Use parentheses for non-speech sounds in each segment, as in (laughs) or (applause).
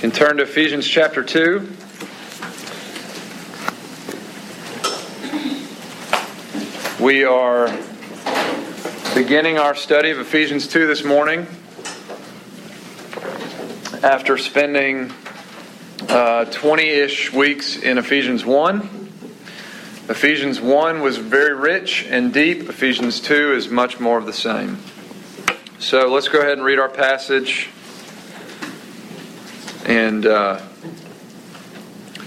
can turn to Ephesians chapter 2. We are beginning our study of Ephesians 2 this morning after spending 20 uh, ish weeks in Ephesians 1. Ephesians 1 was very rich and deep, Ephesians 2 is much more of the same. So let's go ahead and read our passage and uh,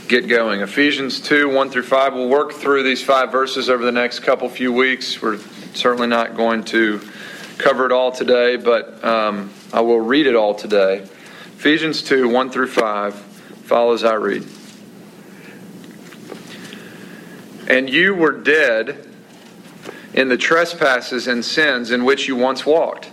get going. Ephesians 2 1 through 5. We'll work through these five verses over the next couple few weeks. We're certainly not going to cover it all today, but um, I will read it all today. Ephesians 2 1 through 5 follows I read. And you were dead in the trespasses and sins in which you once walked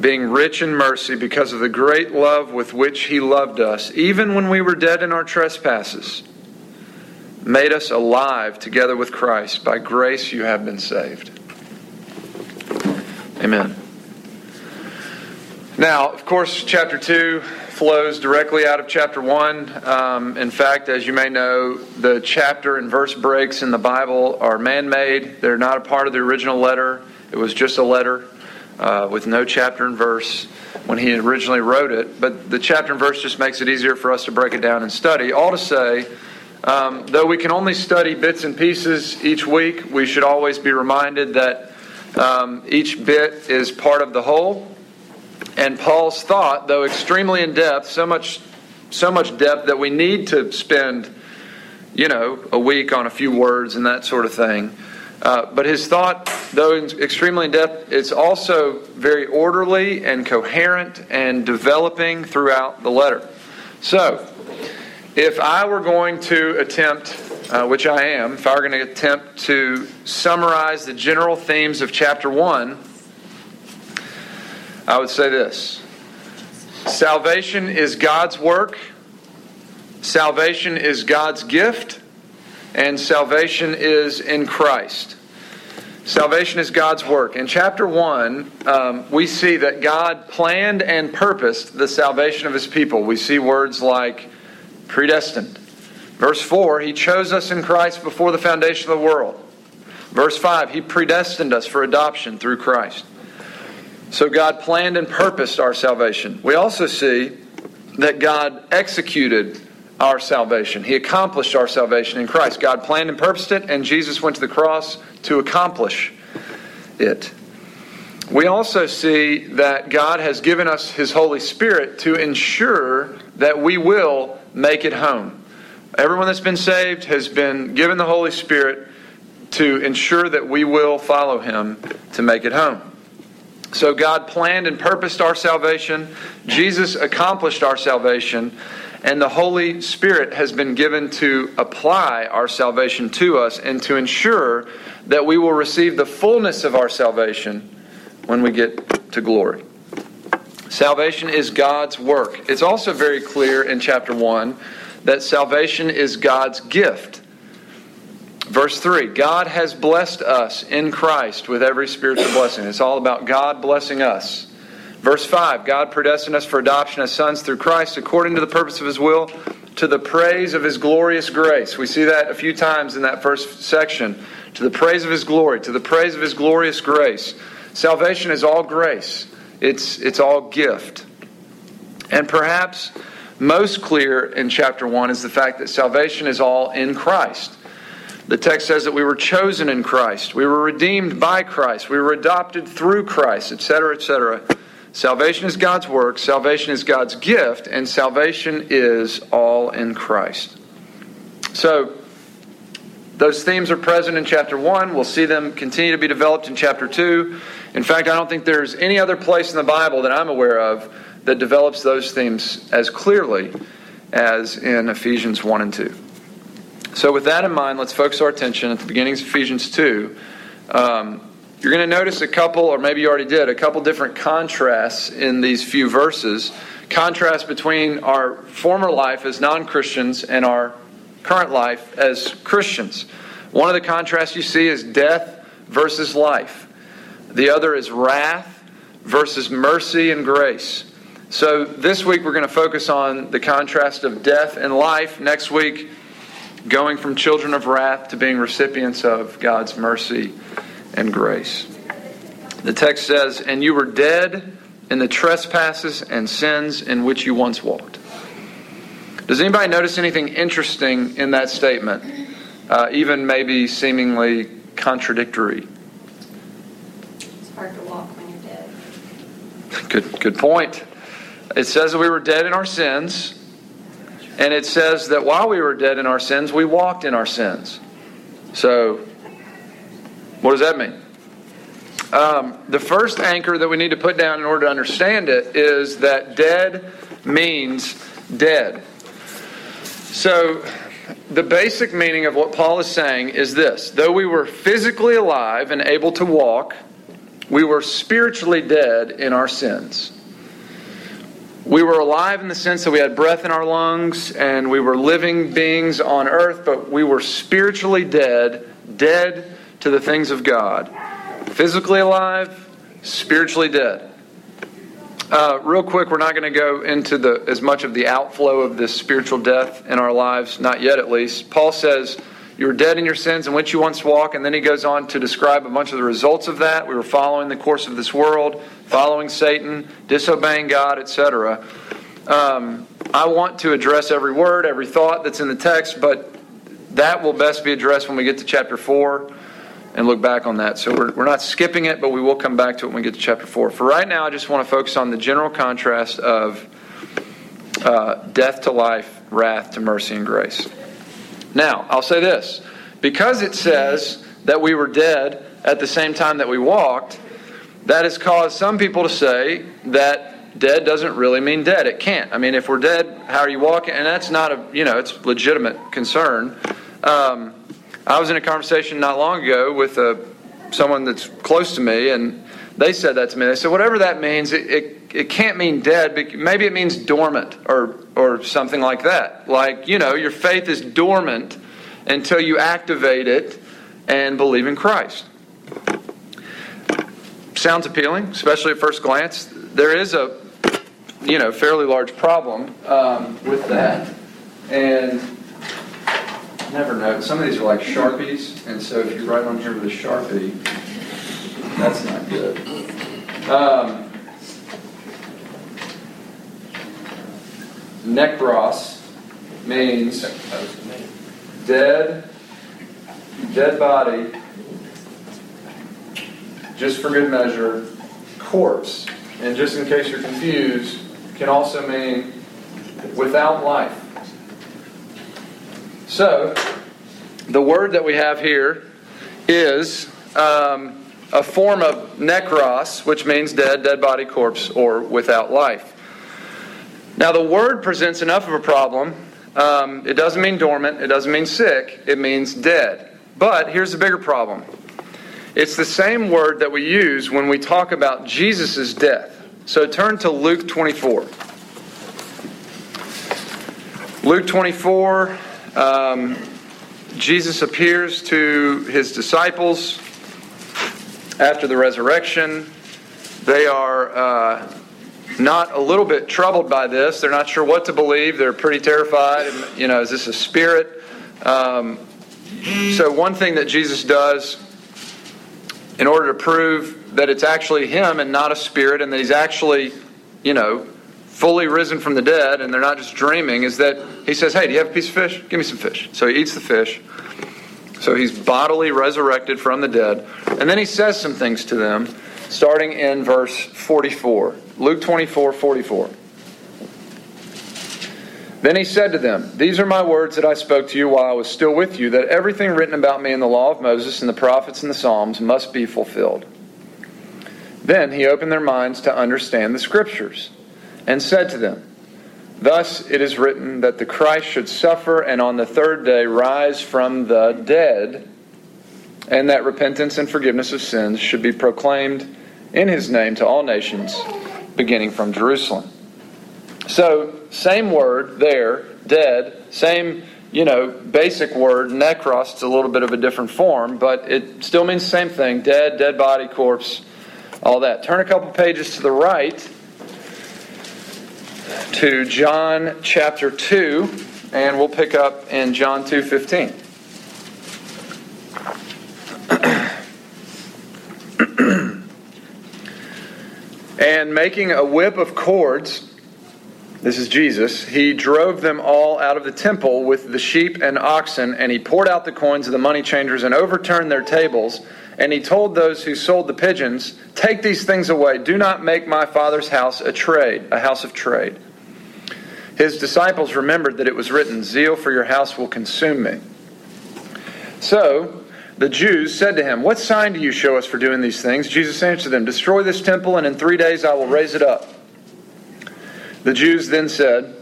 being rich in mercy because of the great love with which he loved us, even when we were dead in our trespasses, made us alive together with Christ. By grace you have been saved. Amen. Now, of course, chapter 2 flows directly out of chapter 1. Um, in fact, as you may know, the chapter and verse breaks in the Bible are man made, they're not a part of the original letter. It was just a letter uh, with no chapter and verse when he originally wrote it. But the chapter and verse just makes it easier for us to break it down and study. All to say, um, though we can only study bits and pieces each week, we should always be reminded that um, each bit is part of the whole. And Paul's thought, though extremely in depth, so much, so much depth that we need to spend, you know, a week on a few words and that sort of thing. Uh, but his thought, though extremely in depth, it's also very orderly and coherent and developing throughout the letter. So, if I were going to attempt, uh, which I am, if I were going to attempt to summarize the general themes of chapter 1, I would say this. Salvation is God's work, salvation is God's gift and salvation is in Christ. Salvation is God's work. In chapter 1, um, we see that God planned and purposed the salvation of his people. We see words like predestined. Verse 4, he chose us in Christ before the foundation of the world. Verse 5, he predestined us for adoption through Christ. So God planned and purposed our salvation. We also see that God executed our salvation. He accomplished our salvation in Christ. God planned and purposed it, and Jesus went to the cross to accomplish it. We also see that God has given us His Holy Spirit to ensure that we will make it home. Everyone that's been saved has been given the Holy Spirit to ensure that we will follow Him to make it home. So God planned and purposed our salvation. Jesus accomplished our salvation. And the Holy Spirit has been given to apply our salvation to us and to ensure that we will receive the fullness of our salvation when we get to glory. Salvation is God's work. It's also very clear in chapter 1 that salvation is God's gift. Verse 3 God has blessed us in Christ with every spiritual blessing. It's all about God blessing us. Verse 5 God predestined us for adoption as sons through Christ according to the purpose of his will, to the praise of his glorious grace. We see that a few times in that first section. To the praise of his glory, to the praise of his glorious grace. Salvation is all grace, it's, it's all gift. And perhaps most clear in chapter 1 is the fact that salvation is all in Christ. The text says that we were chosen in Christ, we were redeemed by Christ, we were adopted through Christ, etc., etc. Salvation is God's work, salvation is God's gift, and salvation is all in Christ. So, those themes are present in chapter 1. We'll see them continue to be developed in chapter 2. In fact, I don't think there's any other place in the Bible that I'm aware of that develops those themes as clearly as in Ephesians 1 and 2. So, with that in mind, let's focus our attention at the beginnings of Ephesians 2. Um, you're going to notice a couple, or maybe you already did, a couple different contrasts in these few verses. Contrast between our former life as non Christians and our current life as Christians. One of the contrasts you see is death versus life, the other is wrath versus mercy and grace. So, this week we're going to focus on the contrast of death and life. Next week, going from children of wrath to being recipients of God's mercy and grace. The text says, And you were dead in the trespasses and sins in which you once walked. Does anybody notice anything interesting in that statement? Uh, even maybe seemingly contradictory? It's hard to walk when you're dead. Good, good point. It says that we were dead in our sins, and it says that while we were dead in our sins, we walked in our sins. So, what does that mean? Um, the first anchor that we need to put down in order to understand it is that dead means dead. So, the basic meaning of what Paul is saying is this though we were physically alive and able to walk, we were spiritually dead in our sins. We were alive in the sense that we had breath in our lungs and we were living beings on earth, but we were spiritually dead, dead to the things of God. Physically alive, spiritually dead. Uh, real quick, we're not going to go into the as much of the outflow of this spiritual death in our lives, not yet at least. Paul says, You were dead in your sins in which you once walked, and then he goes on to describe a bunch of the results of that. We were following the course of this world, following Satan, disobeying God, etc. Um, I want to address every word, every thought that's in the text, but that will best be addressed when we get to chapter 4 and look back on that. So we're, we're not skipping it, but we will come back to it when we get to chapter 4. For right now, I just want to focus on the general contrast of uh, death to life, wrath to mercy and grace. Now, I'll say this because it says that we were dead at the same time that we walked, that has caused some people to say that dead doesn't really mean dead. It can't. I mean, if we're dead, how are you walking? And that's not a, you know, it's legitimate concern. Um, I was in a conversation not long ago with a, uh, someone that's close to me, and they said that to me. They said, whatever that means, it, it, it can't mean dead. Maybe it means dormant or, or something like that. Like, you know, your faith is dormant until you activate it and believe in Christ. Sounds appealing, especially at first glance. There is a, you know, fairly large problem um, with that. And never know. Some of these are like Sharpies, and so if you write on here with a Sharpie, that's not good. Um, necros means dead, dead body, just for good measure, corpse. And just in case you're confused, can also mean without life. So, the word that we have here is um, a form of necros, which means dead, dead body, corpse, or without life. Now, the word presents enough of a problem. Um, it doesn't mean dormant, it doesn't mean sick, it means dead. But here's the bigger problem it's the same word that we use when we talk about Jesus' death. So turn to Luke 24. Luke 24. Um, Jesus appears to his disciples after the resurrection. They are uh, not a little bit troubled by this. They're not sure what to believe. They're pretty terrified. You know, is this a spirit? Um, so, one thing that Jesus does in order to prove that it's actually him and not a spirit, and that he's actually, you know, fully risen from the dead and they're not just dreaming is that he says, Hey, do you have a piece of fish? Give me some fish. So he eats the fish. So he's bodily resurrected from the dead. And then he says some things to them, starting in verse 44. Luke 24 44. Then he said to them, These are my words that I spoke to you while I was still with you, that everything written about me in the law of Moses and the prophets and the Psalms must be fulfilled. Then he opened their minds to understand the scriptures and said to them, Thus it is written that the Christ should suffer and on the third day rise from the dead, and that repentance and forgiveness of sins should be proclaimed in his name to all nations, beginning from Jerusalem. So, same word there, dead, same, you know, basic word, necros, it's a little bit of a different form, but it still means the same thing dead, dead body, corpse, all that. Turn a couple pages to the right to John chapter 2, and we'll pick up in John 2:15. (clears throat) and making a whip of cords, this is Jesus, he drove them all out of the temple with the sheep and oxen, and he poured out the coins of the money changers and overturned their tables. And he told those who sold the pigeons, Take these things away. Do not make my father's house a trade, a house of trade. His disciples remembered that it was written, Zeal for your house will consume me. So the Jews said to him, What sign do you show us for doing these things? Jesus answered them, Destroy this temple, and in three days I will raise it up. The Jews then said,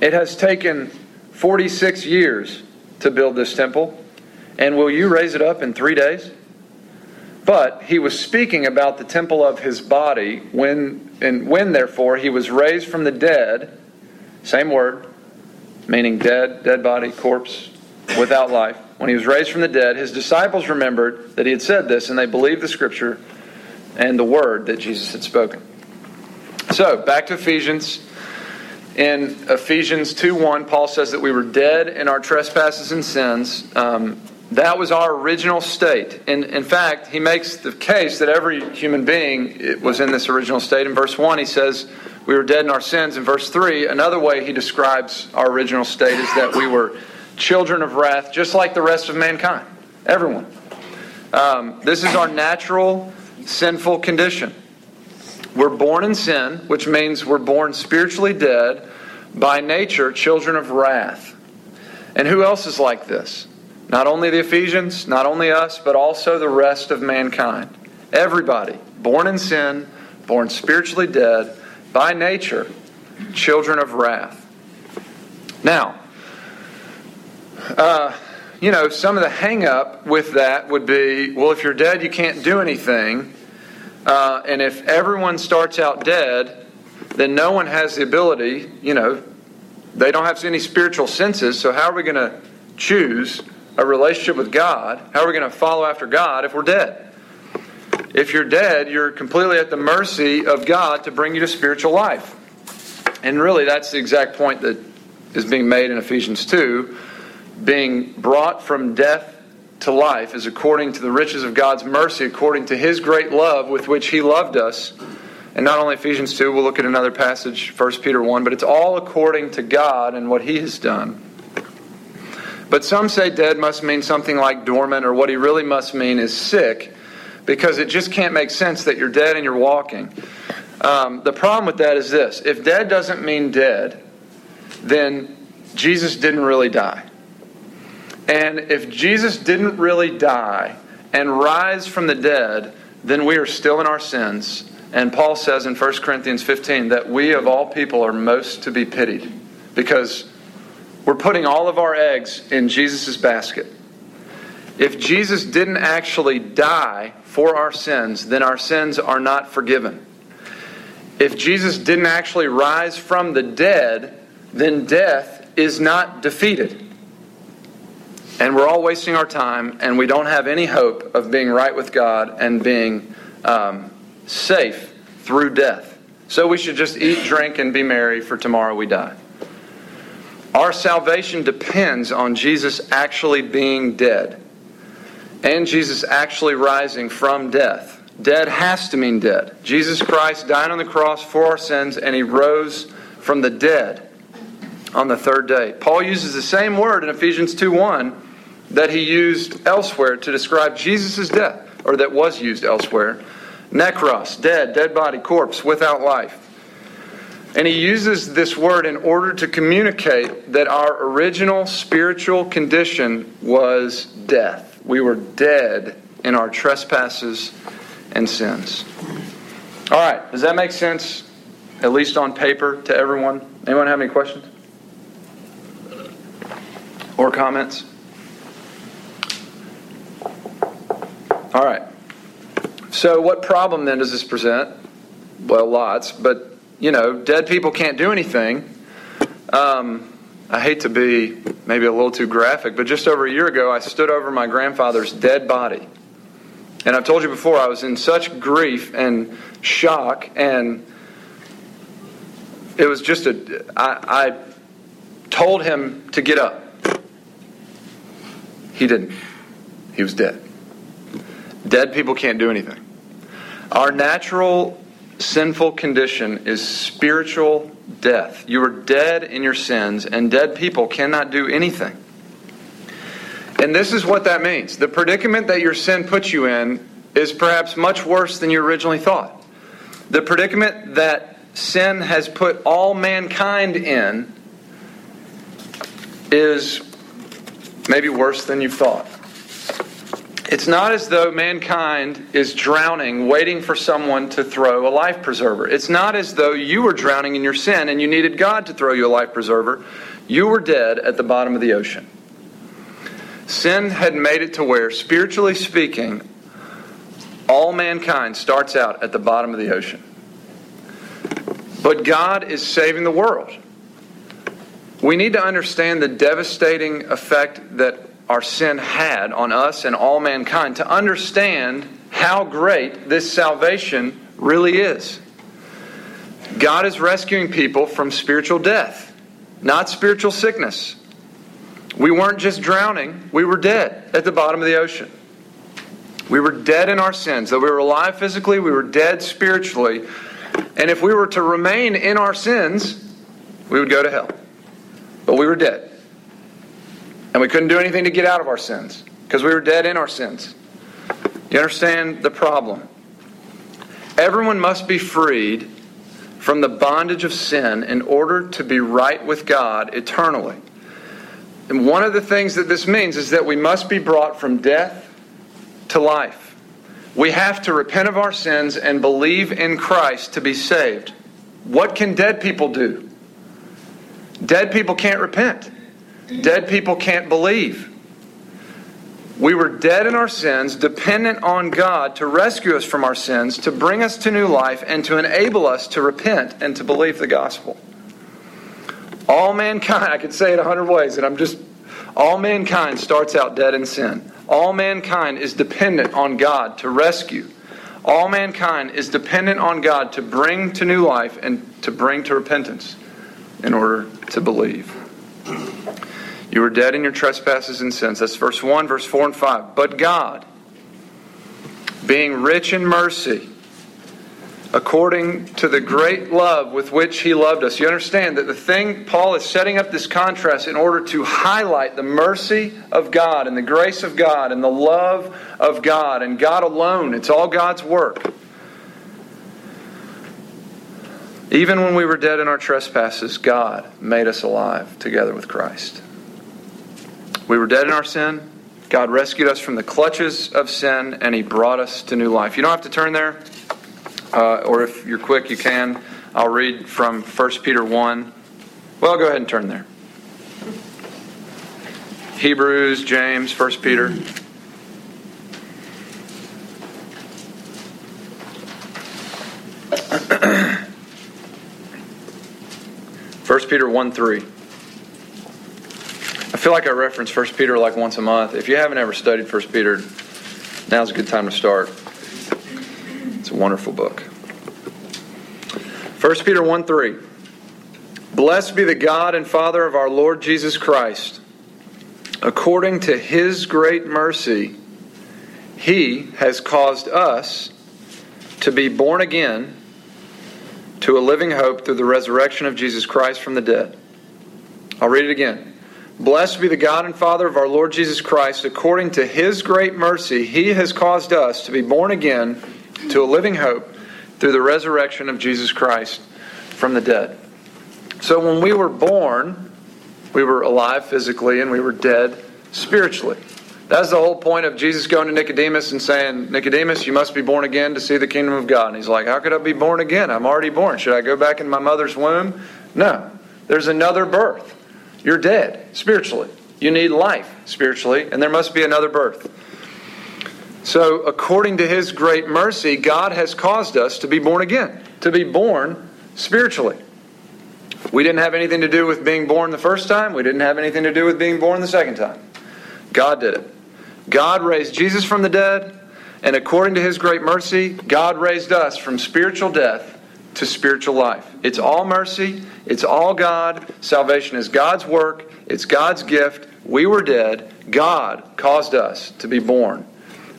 It has taken 46 years to build this temple, and will you raise it up in three days? But he was speaking about the temple of his body, when, and when therefore he was raised from the dead, same word, meaning dead, dead body, corpse, without life. When he was raised from the dead, his disciples remembered that he had said this, and they believed the scripture and the word that Jesus had spoken. So, back to Ephesians. In Ephesians 2 1, Paul says that we were dead in our trespasses and sins. Um, that was our original state. And in fact, he makes the case that every human being was in this original state. In verse 1, he says, We were dead in our sins. In verse 3, another way he describes our original state is that we were children of wrath, just like the rest of mankind. Everyone. Um, this is our natural, sinful condition. We're born in sin, which means we're born spiritually dead, by nature, children of wrath. And who else is like this? Not only the Ephesians, not only us, but also the rest of mankind. Everybody, born in sin, born spiritually dead, by nature, children of wrath. Now, uh, you know, some of the hang up with that would be well, if you're dead, you can't do anything. Uh, and if everyone starts out dead, then no one has the ability, you know, they don't have any spiritual senses, so how are we going to choose a relationship with God, how are we going to follow after God if we're dead? If you're dead, you're completely at the mercy of God to bring you to spiritual life. And really, that's the exact point that is being made in Ephesians 2. Being brought from death to life is according to the riches of God's mercy, according to His great love with which He loved us. And not only Ephesians 2, we'll look at another passage, 1 Peter 1, but it's all according to God and what He has done. But some say dead must mean something like dormant, or what he really must mean is sick, because it just can't make sense that you're dead and you're walking. Um, the problem with that is this if dead doesn't mean dead, then Jesus didn't really die. And if Jesus didn't really die and rise from the dead, then we are still in our sins. And Paul says in 1 Corinthians 15 that we of all people are most to be pitied because we're putting all of our eggs in Jesus' basket. If Jesus didn't actually die for our sins, then our sins are not forgiven. If Jesus didn't actually rise from the dead, then death is not defeated. And we're all wasting our time, and we don't have any hope of being right with God and being um, safe through death. So we should just eat, drink, and be merry, for tomorrow we die. Our salvation depends on Jesus actually being dead and Jesus actually rising from death. Dead has to mean dead. Jesus Christ died on the cross for our sins and he rose from the dead on the third day. Paul uses the same word in Ephesians 2:1 that he used elsewhere to describe Jesus' death or that was used elsewhere. Necros, dead, dead body, corpse without life. And he uses this word in order to communicate that our original spiritual condition was death. We were dead in our trespasses and sins. All right, does that make sense, at least on paper, to everyone? Anyone have any questions? Or comments? All right. So, what problem then does this present? Well, lots, but you know, dead people can't do anything. Um, I hate to be maybe a little too graphic, but just over a year ago, I stood over my grandfather's dead body. And I've told you before, I was in such grief and shock, and it was just a. I, I told him to get up. He didn't. He was dead. Dead people can't do anything. Our natural sinful condition is spiritual death. You are dead in your sins, and dead people cannot do anything. And this is what that means. The predicament that your sin puts you in is perhaps much worse than you originally thought. The predicament that sin has put all mankind in is maybe worse than you thought. It's not as though mankind is drowning, waiting for someone to throw a life preserver. It's not as though you were drowning in your sin and you needed God to throw you a life preserver. You were dead at the bottom of the ocean. Sin had made it to where, spiritually speaking, all mankind starts out at the bottom of the ocean. But God is saving the world. We need to understand the devastating effect that our sin had on us and all mankind to understand how great this salvation really is. God is rescuing people from spiritual death, not spiritual sickness. We weren't just drowning, we were dead at the bottom of the ocean. We were dead in our sins. Though we were alive physically, we were dead spiritually. And if we were to remain in our sins, we would go to hell. But we were dead. And we couldn't do anything to get out of our sins because we were dead in our sins. You understand the problem? Everyone must be freed from the bondage of sin in order to be right with God eternally. And one of the things that this means is that we must be brought from death to life. We have to repent of our sins and believe in Christ to be saved. What can dead people do? Dead people can't repent. Dead people can't believe. We were dead in our sins, dependent on God to rescue us from our sins, to bring us to new life, and to enable us to repent and to believe the gospel. All mankind, I could say it a hundred ways, and I'm just, all mankind starts out dead in sin. All mankind is dependent on God to rescue. All mankind is dependent on God to bring to new life and to bring to repentance in order to believe. You were dead in your trespasses and sins. That's verse 1, verse 4, and 5. But God, being rich in mercy, according to the great love with which He loved us. You understand that the thing, Paul is setting up this contrast in order to highlight the mercy of God and the grace of God and the love of God and God alone. It's all God's work. Even when we were dead in our trespasses, God made us alive together with Christ. We were dead in our sin. God rescued us from the clutches of sin, and He brought us to new life. You don't have to turn there, uh, or if you're quick, you can. I'll read from 1 Peter 1. Well, go ahead and turn there. Hebrews, James, 1 Peter. (clears throat) First Peter 1 3 feel like I reference 1 Peter like once a month. If you haven't ever studied 1 Peter, now's a good time to start. It's a wonderful book. 1 Peter 1 3. Blessed be the God and Father of our Lord Jesus Christ. According to his great mercy, he has caused us to be born again to a living hope through the resurrection of Jesus Christ from the dead. I'll read it again. Blessed be the God and Father of our Lord Jesus Christ. According to his great mercy, he has caused us to be born again to a living hope through the resurrection of Jesus Christ from the dead. So when we were born, we were alive physically and we were dead spiritually. That's the whole point of Jesus going to Nicodemus and saying, Nicodemus, you must be born again to see the kingdom of God. And he's like, How could I be born again? I'm already born. Should I go back in my mother's womb? No. there's another birth. You're dead spiritually. You need life spiritually, and there must be another birth. So, according to His great mercy, God has caused us to be born again, to be born spiritually. We didn't have anything to do with being born the first time. We didn't have anything to do with being born the second time. God did it. God raised Jesus from the dead, and according to his great mercy, God raised us from spiritual death to spiritual life. It's all mercy, it's all God. Salvation is God's work, it's God's gift. We were dead. God caused us to be born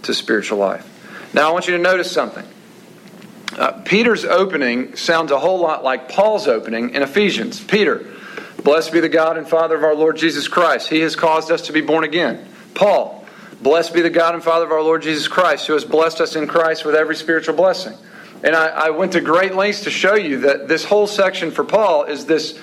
to spiritual life. Now, I want you to notice something. Uh, Peter's opening sounds a whole lot like Paul's opening in Ephesians. Peter, blessed be the God and Father of our Lord Jesus Christ. He has caused us to be born again. Paul, blessed be the God and Father of our Lord Jesus Christ, who has blessed us in Christ with every spiritual blessing. And I, I went to great lengths to show you that this whole section for Paul is this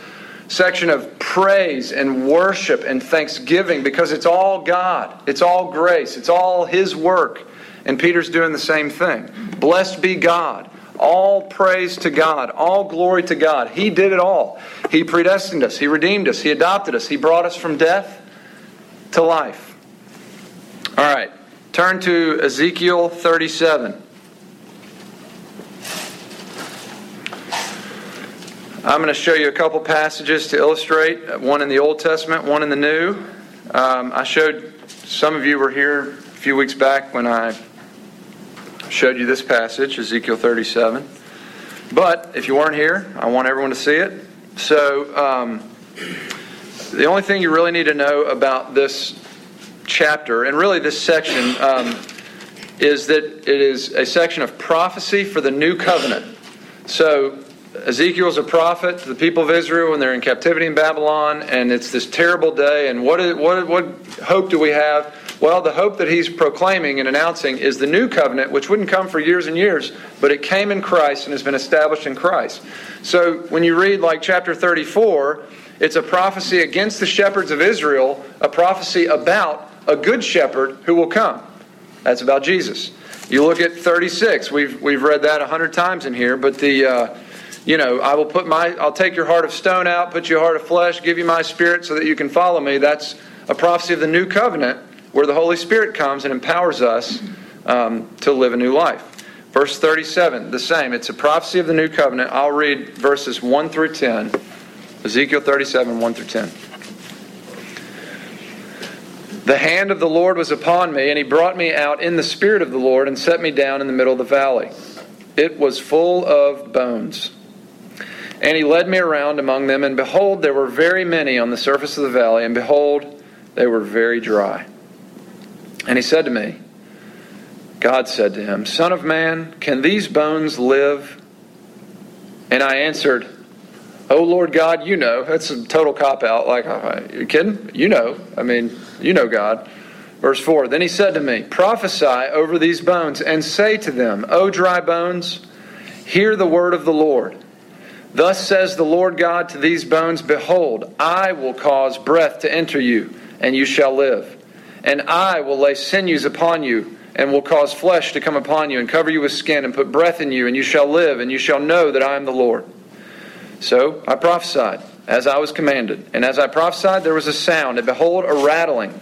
section of praise and worship and thanksgiving because it's all God. It's all grace. It's all His work. And Peter's doing the same thing. Blessed be God. All praise to God. All glory to God. He did it all. He predestined us. He redeemed us. He adopted us. He brought us from death to life. All right. Turn to Ezekiel 37. I'm going to show you a couple passages to illustrate one in the Old Testament, one in the New. Um, I showed some of you were here a few weeks back when I showed you this passage, Ezekiel 37. But if you weren't here, I want everyone to see it. So, um, the only thing you really need to know about this chapter, and really this section, um, is that it is a section of prophecy for the new covenant. So, Ezekiel is a prophet to the people of Israel when they're in captivity in Babylon, and it's this terrible day. And what, is, what, what hope do we have? Well, the hope that he's proclaiming and announcing is the new covenant, which wouldn't come for years and years, but it came in Christ and has been established in Christ. So when you read like chapter 34, it's a prophecy against the shepherds of Israel, a prophecy about a good shepherd who will come. That's about Jesus. You look at 36. We've we've read that a hundred times in here, but the uh, you know, I will put my, I'll take your heart of stone out, put your heart of flesh, give you my spirit so that you can follow me. That's a prophecy of the new covenant where the Holy Spirit comes and empowers us um, to live a new life. Verse 37, the same. It's a prophecy of the new covenant. I'll read verses 1 through 10. Ezekiel 37, 1 through 10. The hand of the Lord was upon me, and he brought me out in the spirit of the Lord and set me down in the middle of the valley. It was full of bones. And he led me around among them, and behold, there were very many on the surface of the valley, and behold, they were very dry. And he said to me, God said to him, Son of man, can these bones live? And I answered, Oh Lord God, you know. That's a total cop out. Like, are you kidding? You know. I mean, you know God. Verse 4 Then he said to me, Prophesy over these bones, and say to them, O dry bones, hear the word of the Lord. Thus says the Lord God to these bones Behold, I will cause breath to enter you, and you shall live. And I will lay sinews upon you, and will cause flesh to come upon you, and cover you with skin, and put breath in you, and you shall live, and you shall know that I am the Lord. So I prophesied, as I was commanded. And as I prophesied, there was a sound, and behold, a rattling.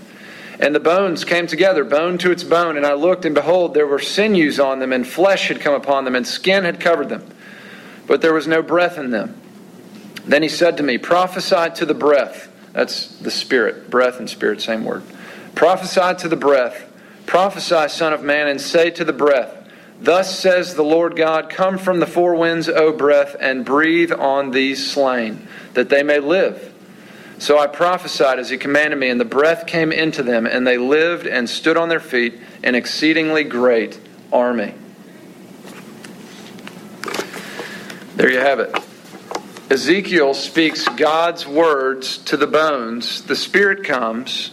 And the bones came together, bone to its bone. And I looked, and behold, there were sinews on them, and flesh had come upon them, and skin had covered them but there was no breath in them. Then he said to me, Prophesy to the breath. That's the spirit. Breath and spirit, same word. Prophesy to the breath. Prophesy, Son of Man, and say to the breath, Thus says the Lord God, Come from the four winds, O breath, and breathe on these slain, that they may live. So I prophesied as he commanded me, and the breath came into them, and they lived and stood on their feet, an exceedingly great army. There you have it. Ezekiel speaks God's words to the bones. The Spirit comes,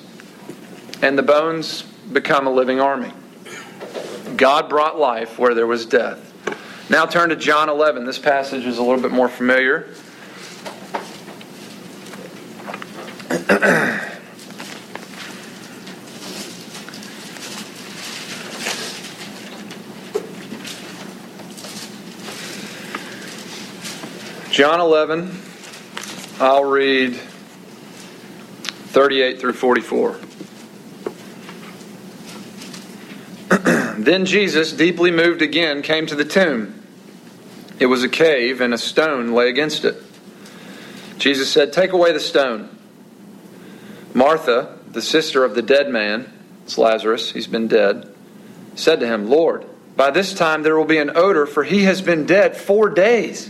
and the bones become a living army. God brought life where there was death. Now turn to John 11. This passage is a little bit more familiar. (clears throat) John 11, I'll read 38 through 44. (clears throat) then Jesus, deeply moved again, came to the tomb. It was a cave, and a stone lay against it. Jesus said, Take away the stone. Martha, the sister of the dead man, it's Lazarus, he's been dead, said to him, Lord, by this time there will be an odor, for he has been dead four days.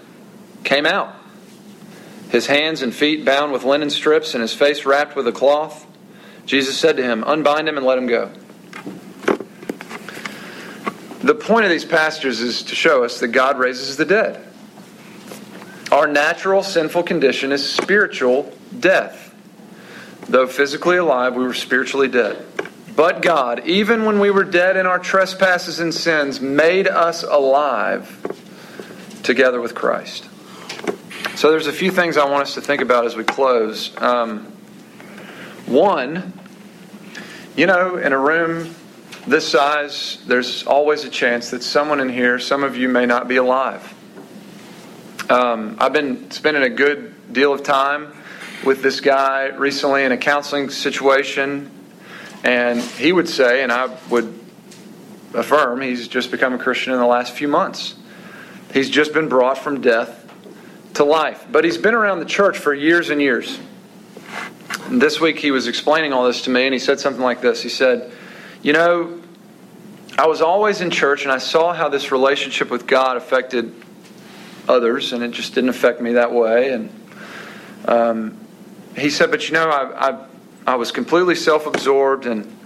came out, his hands and feet bound with linen strips and his face wrapped with a cloth. Jesus said to him, Unbind him and let him go. The point of these passages is to show us that God raises the dead. Our natural sinful condition is spiritual death. Though physically alive, we were spiritually dead. But God, even when we were dead in our trespasses and sins, made us alive together with Christ. So there's a few things I want us to think about as we close. Um, one, you know, in a room this size, there's always a chance that someone in here, some of you may not be alive. Um, I've been spending a good deal of time with this guy recently in a counseling situation, and he would say, and I would affirm, he's just become a Christian in the last few months. He's just been brought from death to life. But he's been around the church for years and years. And this week he was explaining all this to me, and he said something like this. He said, you know, I was always in church and I saw how this relationship with God affected others, and it just didn't affect me that way. And um, he said, but you know, I, I, I was completely self-absorbed and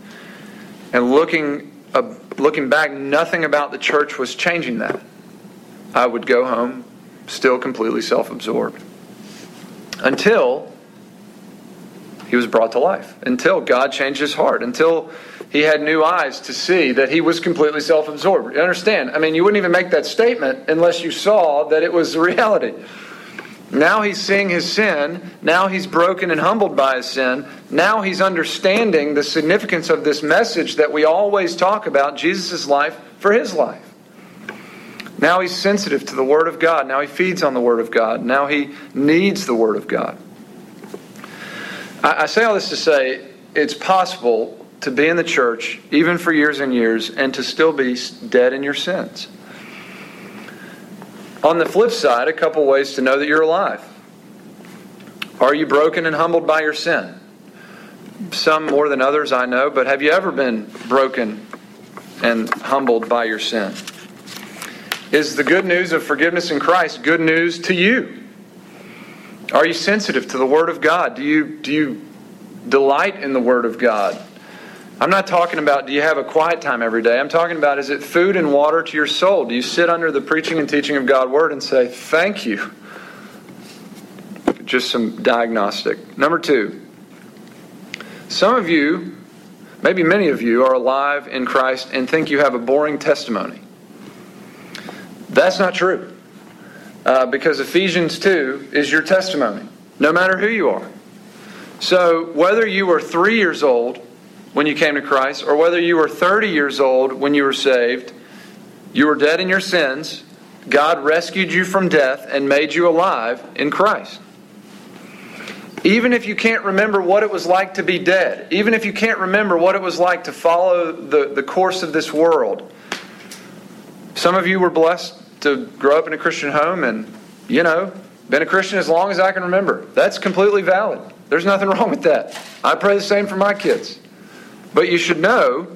and looking uh, looking back, nothing about the church was changing that. I would go home still completely self-absorbed until he was brought to life, until God changed his heart, until he had new eyes to see that he was completely self absorbed. You understand? I mean, you wouldn't even make that statement unless you saw that it was the reality. Now he's seeing his sin. Now he's broken and humbled by his sin. Now he's understanding the significance of this message that we always talk about Jesus' life for his life. Now he's sensitive to the Word of God. Now he feeds on the Word of God. Now he needs the Word of God. I, I say all this to say it's possible to be in the church, even for years and years, and to still be dead in your sins. On the flip side, a couple ways to know that you're alive. Are you broken and humbled by your sin? Some more than others, I know, but have you ever been broken and humbled by your sin? Is the good news of forgiveness in Christ good news to you? Are you sensitive to the Word of God? Do you, do you delight in the Word of God? I'm not talking about do you have a quiet time every day. I'm talking about is it food and water to your soul? Do you sit under the preaching and teaching of God's Word and say, Thank you? Just some diagnostic. Number two, some of you, maybe many of you, are alive in Christ and think you have a boring testimony. That's not true. Uh, because Ephesians 2 is your testimony, no matter who you are. So, whether you were three years old when you came to Christ, or whether you were 30 years old when you were saved, you were dead in your sins. God rescued you from death and made you alive in Christ. Even if you can't remember what it was like to be dead, even if you can't remember what it was like to follow the, the course of this world, some of you were blessed to grow up in a Christian home and, you know, been a Christian as long as I can remember. That's completely valid. There's nothing (laughs) wrong with that. I pray the same for my kids. But you should know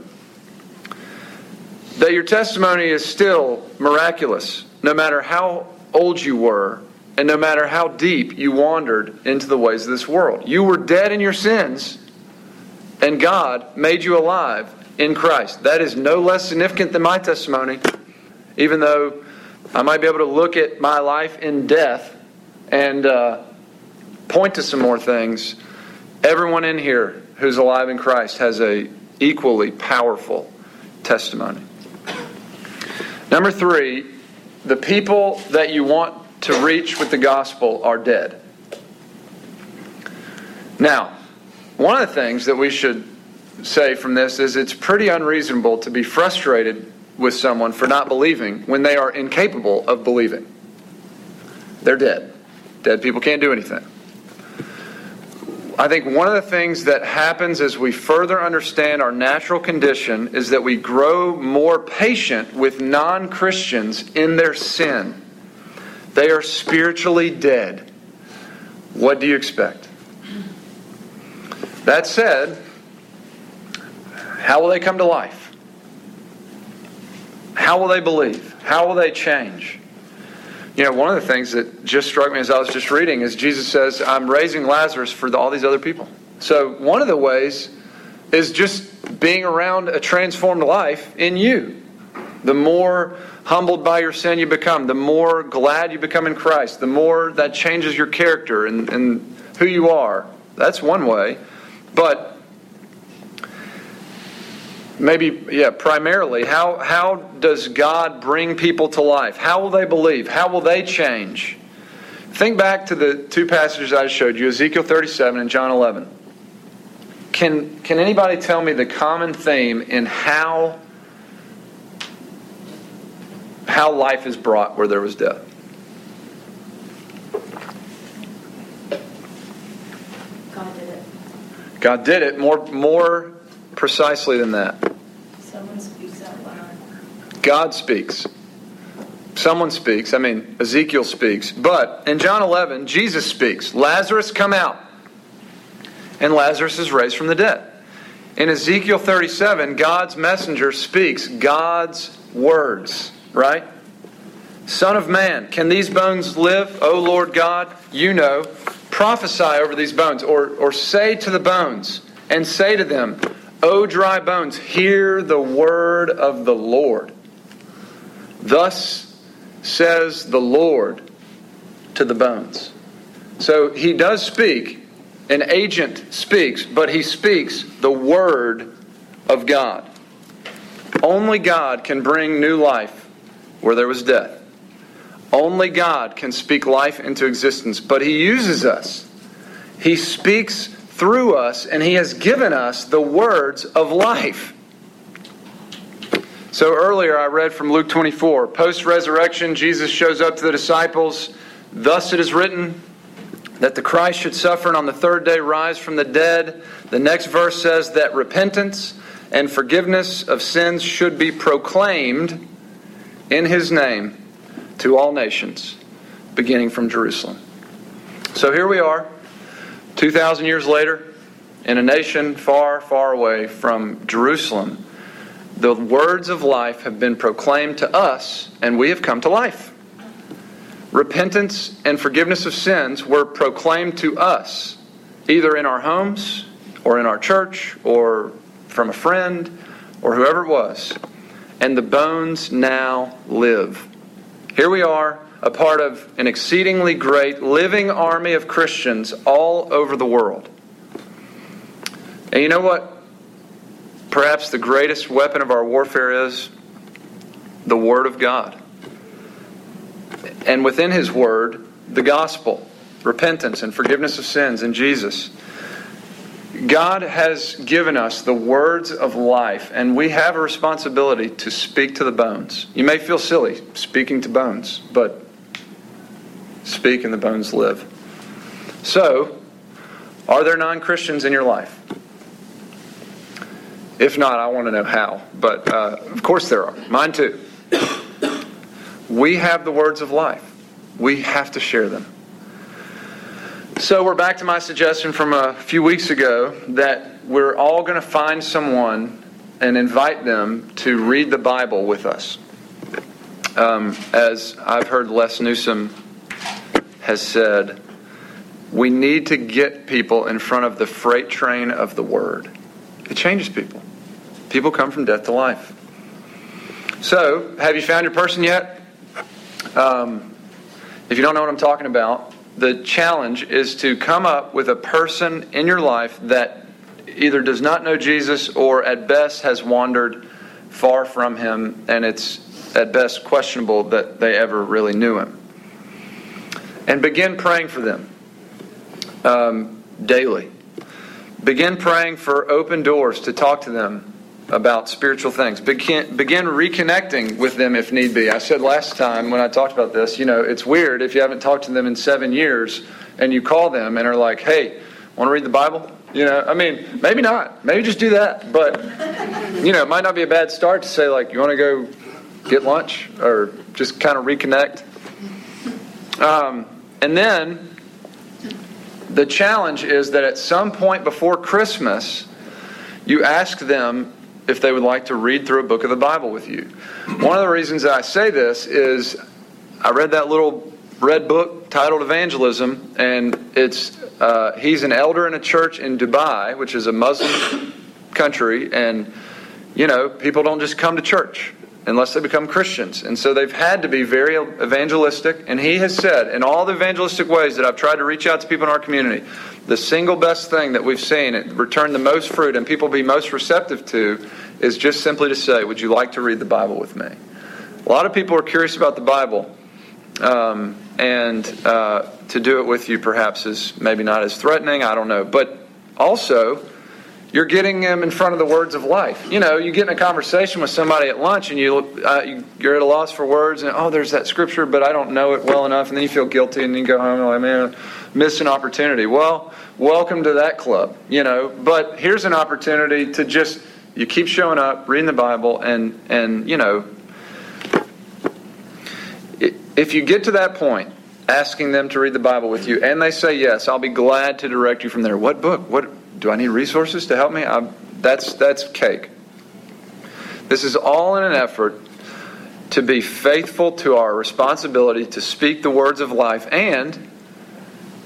that your testimony is still miraculous, no matter how old you were and no matter how deep you wandered into the ways of this world. You were dead in your sins, and God made you alive in Christ. That is no less significant than my testimony, even though I might be able to look at my life in death and uh, point to some more things, everyone in here who's alive in Christ has a equally powerful testimony. Number three, the people that you want to reach with the gospel are dead. Now, one of the things that we should say from this is it's pretty unreasonable to be frustrated with someone for not believing when they are incapable of believing. They're dead. Dead people can't do anything. I think one of the things that happens as we further understand our natural condition is that we grow more patient with non Christians in their sin. They are spiritually dead. What do you expect? That said, how will they come to life? How will they believe? How will they change? You know, one of the things that just struck me as I was just reading is Jesus says, I'm raising Lazarus for the, all these other people. So, one of the ways is just being around a transformed life in you. The more humbled by your sin you become, the more glad you become in Christ, the more that changes your character and, and who you are. That's one way. But maybe yeah primarily how how does god bring people to life? How will they believe? How will they change? Think back to the two passages i showed you ezekiel 37 and john 11 can can anybody tell me the common theme in how how life is brought where there was death? God did it. god did it more more precisely than that Someone speaks out loud. God speaks. Someone speaks. I mean, Ezekiel speaks. But in John 11, Jesus speaks. Lazarus, come out. And Lazarus is raised from the dead. In Ezekiel 37, God's messenger speaks God's words, right? Son of man, can these bones live? O Lord God, you know. Prophesy over these bones, or, or say to the bones, and say to them, O dry bones, hear the word of the Lord. Thus says the Lord to the bones. So he does speak, an agent speaks, but he speaks the word of God. Only God can bring new life where there was death. Only God can speak life into existence, but he uses us. He speaks through us, and He has given us the words of life. So earlier I read from Luke 24. Post resurrection, Jesus shows up to the disciples. Thus it is written that the Christ should suffer and on the third day rise from the dead. The next verse says that repentance and forgiveness of sins should be proclaimed in His name to all nations, beginning from Jerusalem. So here we are. 2,000 years later, in a nation far, far away from Jerusalem, the words of life have been proclaimed to us, and we have come to life. Repentance and forgiveness of sins were proclaimed to us, either in our homes, or in our church, or from a friend, or whoever it was. And the bones now live. Here we are a part of an exceedingly great living army of Christians all over the world. And you know what? Perhaps the greatest weapon of our warfare is the Word of God. And within His Word, the gospel, repentance and forgiveness of sins in Jesus. God has given us the words of life, and we have a responsibility to speak to the bones. You may feel silly speaking to bones, but speak and the bones live. So, are there non Christians in your life? If not, I want to know how. But uh, of course there are. Mine too. We have the words of life, we have to share them. So we're back to my suggestion from a few weeks ago that we're all going to find someone and invite them to read the Bible with us. Um, as I've heard Les Newsom has said, we need to get people in front of the freight train of the Word. It changes people. People come from death to life. So, have you found your person yet? Um, if you don't know what I'm talking about, the challenge is to come up with a person in your life that either does not know Jesus or at best has wandered far from him, and it's at best questionable that they ever really knew him. And begin praying for them um, daily. Begin praying for open doors to talk to them about spiritual things. Begin, begin reconnecting with them if need be. I said last time when I talked about this, you know, it's weird if you haven't talked to them in seven years and you call them and are like, hey, want to read the Bible? You know, I mean, maybe not. Maybe just do that. But, you know, it might not be a bad start to say, like, you want to go get lunch or just kind of reconnect. Um, and then the challenge is that at some point before Christmas, you ask them if they would like to read through a book of the Bible with you. One of the reasons I say this is I read that little red book titled Evangelism, and it's uh, he's an elder in a church in Dubai, which is a Muslim country, and you know people don't just come to church unless they become Christians. And so they've had to be very evangelistic. And he has said, in all the evangelistic ways that I've tried to reach out to people in our community, the single best thing that we've seen return the most fruit and people be most receptive to is just simply to say, Would you like to read the Bible with me? A lot of people are curious about the Bible. Um, and uh, to do it with you perhaps is maybe not as threatening. I don't know. But also, you're getting them in front of the words of life. You know, you get in a conversation with somebody at lunch and you, uh, you're at a loss for words, and oh, there's that scripture, but I don't know it well enough, and then you feel guilty, and you go home and like, man, missed an opportunity. Well, welcome to that club, you know. But here's an opportunity to just you keep showing up, reading the Bible, and and you know if you get to that point, asking them to read the Bible with you, and they say yes, I'll be glad to direct you from there. What book? What do I need resources to help me? I'm, that's that's cake. This is all in an effort to be faithful to our responsibility to speak the words of life and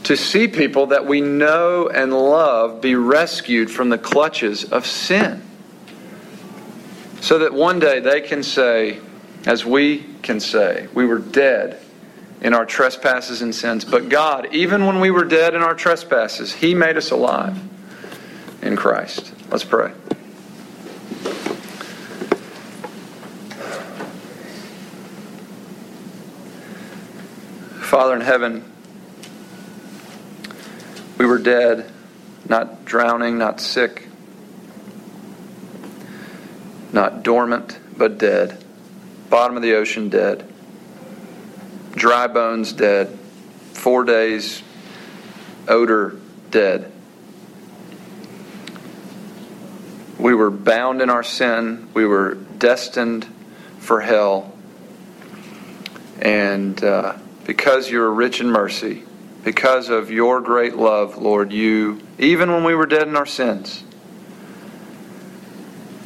to see people that we know and love be rescued from the clutches of sin. So that one day they can say, as we can say. We were dead in our trespasses and sins. But God, even when we were dead in our trespasses, He made us alive in Christ. Let's pray. Father in heaven, we were dead, not drowning, not sick, not dormant, but dead bottom of the ocean dead, dry bones dead, four days odor dead. We were bound in our sin. We were destined for hell. And uh, because you're rich in mercy, because of your great love, Lord, you, even when we were dead in our sins,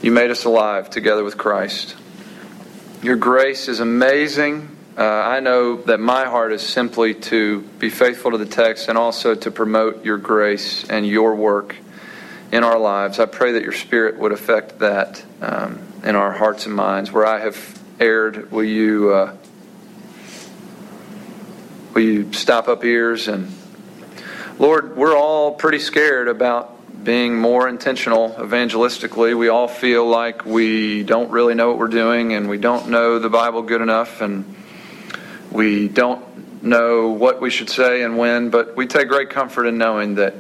you made us alive together with Christ. Your grace is amazing. Uh, I know that my heart is simply to be faithful to the text and also to promote your grace and your work in our lives. I pray that your Spirit would affect that um, in our hearts and minds. Where I have erred, will you uh, will you stop up ears and Lord, we're all pretty scared about being more intentional evangelistically. We all feel like we don't really know what we're doing and we don't know the Bible good enough and we don't know what we should say and when, but we take great comfort in knowing that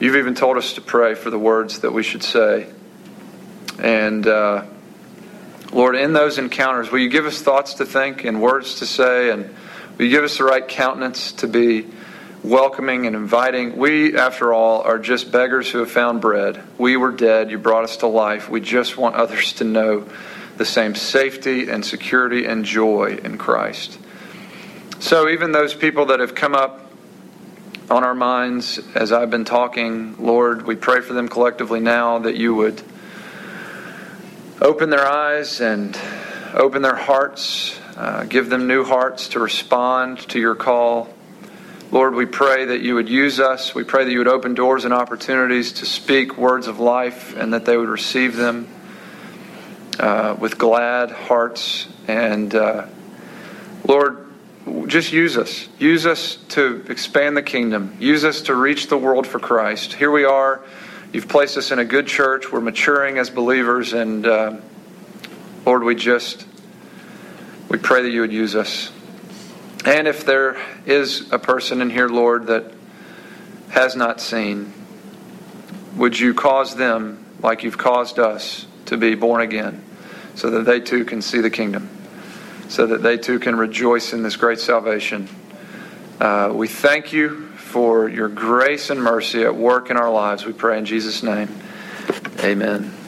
you've even told us to pray for the words that we should say. And uh, Lord, in those encounters, will you give us thoughts to think and words to say, and will you give us the right countenance to be welcoming and inviting. We, after all, are just beggars who have found bread. We were dead. You brought us to life. We just want others to know the same safety and security and joy in Christ. So, even those people that have come up on our minds as I've been talking, Lord, we pray for them collectively now that you would open their eyes and open their hearts, uh, give them new hearts to respond to your call. Lord, we pray that you would use us. We pray that you would open doors and opportunities to speak words of life and that they would receive them uh, with glad hearts. And uh, Lord, just use us. Use us to expand the kingdom. Use us to reach the world for Christ. Here we are. You've placed us in a good church. We're maturing as believers. And uh, Lord, we just, we pray that you would use us. And if there is a person in here, Lord, that has not seen, would you cause them, like you've caused us, to be born again so that they too can see the kingdom? So that they too can rejoice in this great salvation. Uh, we thank you for your grace and mercy at work in our lives. We pray in Jesus' name. Amen.